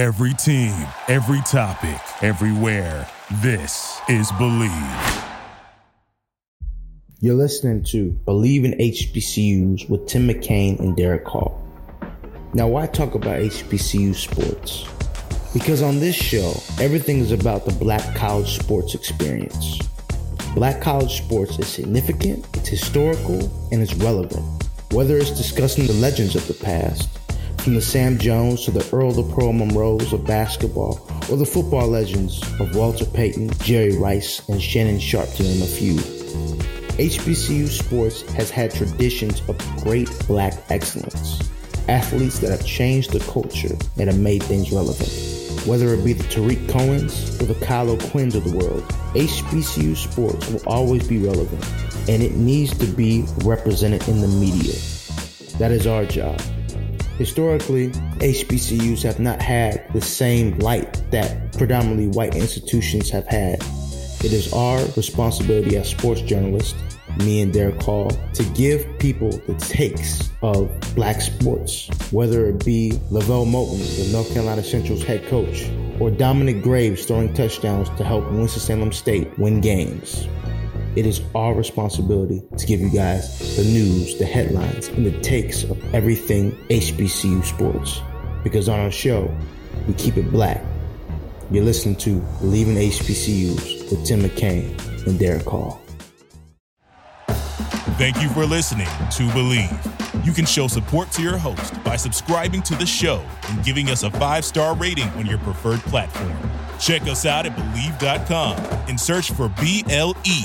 Every team, every topic, everywhere. This is Bleav. You're listening to Bleav in HBCUs with Tim McCain and Derek Hall. Now, why talk about HBCU sports? Because on this show, everything is about the black college sports experience. Black college sports is significant, it's historical, and it's relevant. Whether it's discussing the legends of the past, from the Sam Jones to the Earl the Pearl Monroes of basketball, or the football legends of Walter Payton, Jerry Rice, and Shannon Sharpe, to name a few. HBCU sports has had traditions of great black excellence. Athletes that have changed the culture and have made things relevant. Whether it be the Tarik Cohens or the Kyle O'Quinns of the world, HBCU sports will always be relevant and it needs to be represented in the media. That is our job. Historically, HBCUs have not had the same light that predominantly white institutions have had. It is our responsibility as sports journalists, me and Derek Hall, to give people the takes of black sports, whether it be LeVelle Moton, the North Carolina Central's head coach, or Dominic Graves throwing touchdowns to help Winston-Salem State win games. It is our responsibility to give you guys the news, the headlines, and the takes of everything HBCU sports. Because on our show, we keep it black. You're listening to in HBCUs with Tim McCain and Derek Hall. Thank you for listening to Bleav. You can show support to your host by subscribing to the show and giving us a five star rating on your preferred platform. Check us out at Bleav.com and search for B L E